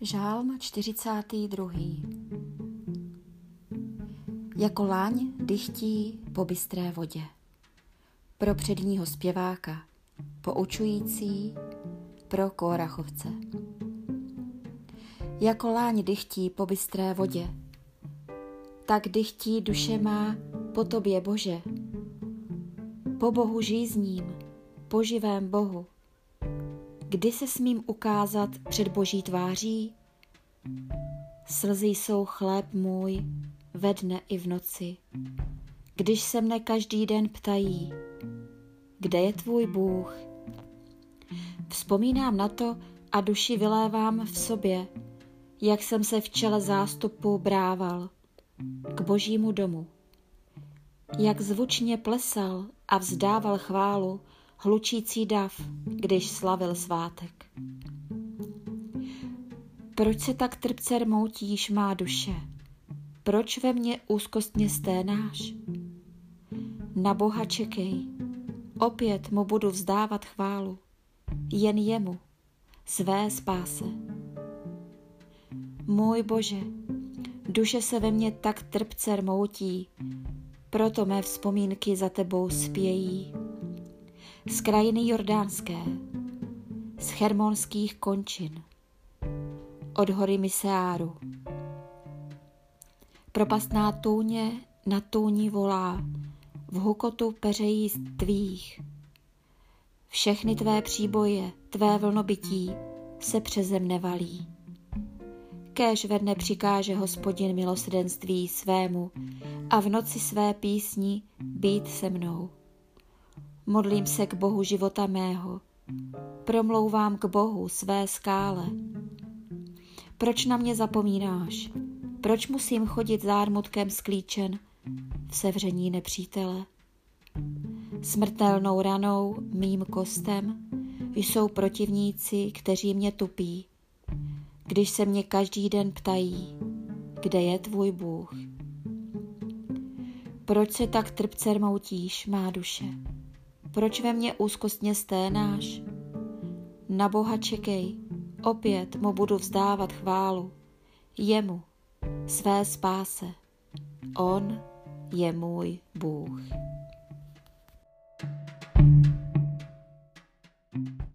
Žálm 42. Jako láň dychtí po bystré vodě. Pro předního zpěváka, poučující, pro kórachovce. Jako láň dychtí po bystré vodě, tak dychtí duše má po tobě, Bože. Po Bohu žízním, po živém Bohu Kdy se smím ukázat před boží tváří? Slzy jsou chléb můj ve dne i v noci. Když se mne každý den ptají, kde je tvůj Bůh? Vzpomínám na to a duši vylévám v sobě, jak jsem se v čele zástupu brával k božímu domu. Jak zvučně plesal a vzdával chválu hlučící dav, když slavil svátek. Proč se tak trpce rmoutíš, má duše? Proč ve mně úzkostně sténáš? Na Boha čekej, opět mu budu vzdávat chválu, jen jemu, své spáse. Můj Bože, duše se ve mně tak trpce rmoutí, proto mé vzpomínky za tebou spějí z krajiny jordánské, z hermonských končin, od hory Miseáru. Propastná tůně na tůni volá, v hukotu peřejí tvých. Všechny tvé příboje, tvé vlnobytí se přeze mne valí. Kéž ve dne přikáže hospodin milosrdenství svému a v noci své písni být se mnou. Modlím se k Bohu života mého. Promlouvám k Bohu své skále. Proč na mě zapomínáš? Proč musím chodit zármutkem sklíčen v sevření nepřítele? Smrtelnou ranou mým kostem jsou protivníci, kteří mě tupí, když se mě každý den ptají, kde je tvůj Bůh. Proč se tak trpce rmoutíš, má duše? Proč ve mně úzkostně sténáš? Na Boha čekej, opět mu budu vzdávat chválu. Jemu, své spáse. On je můj Bůh.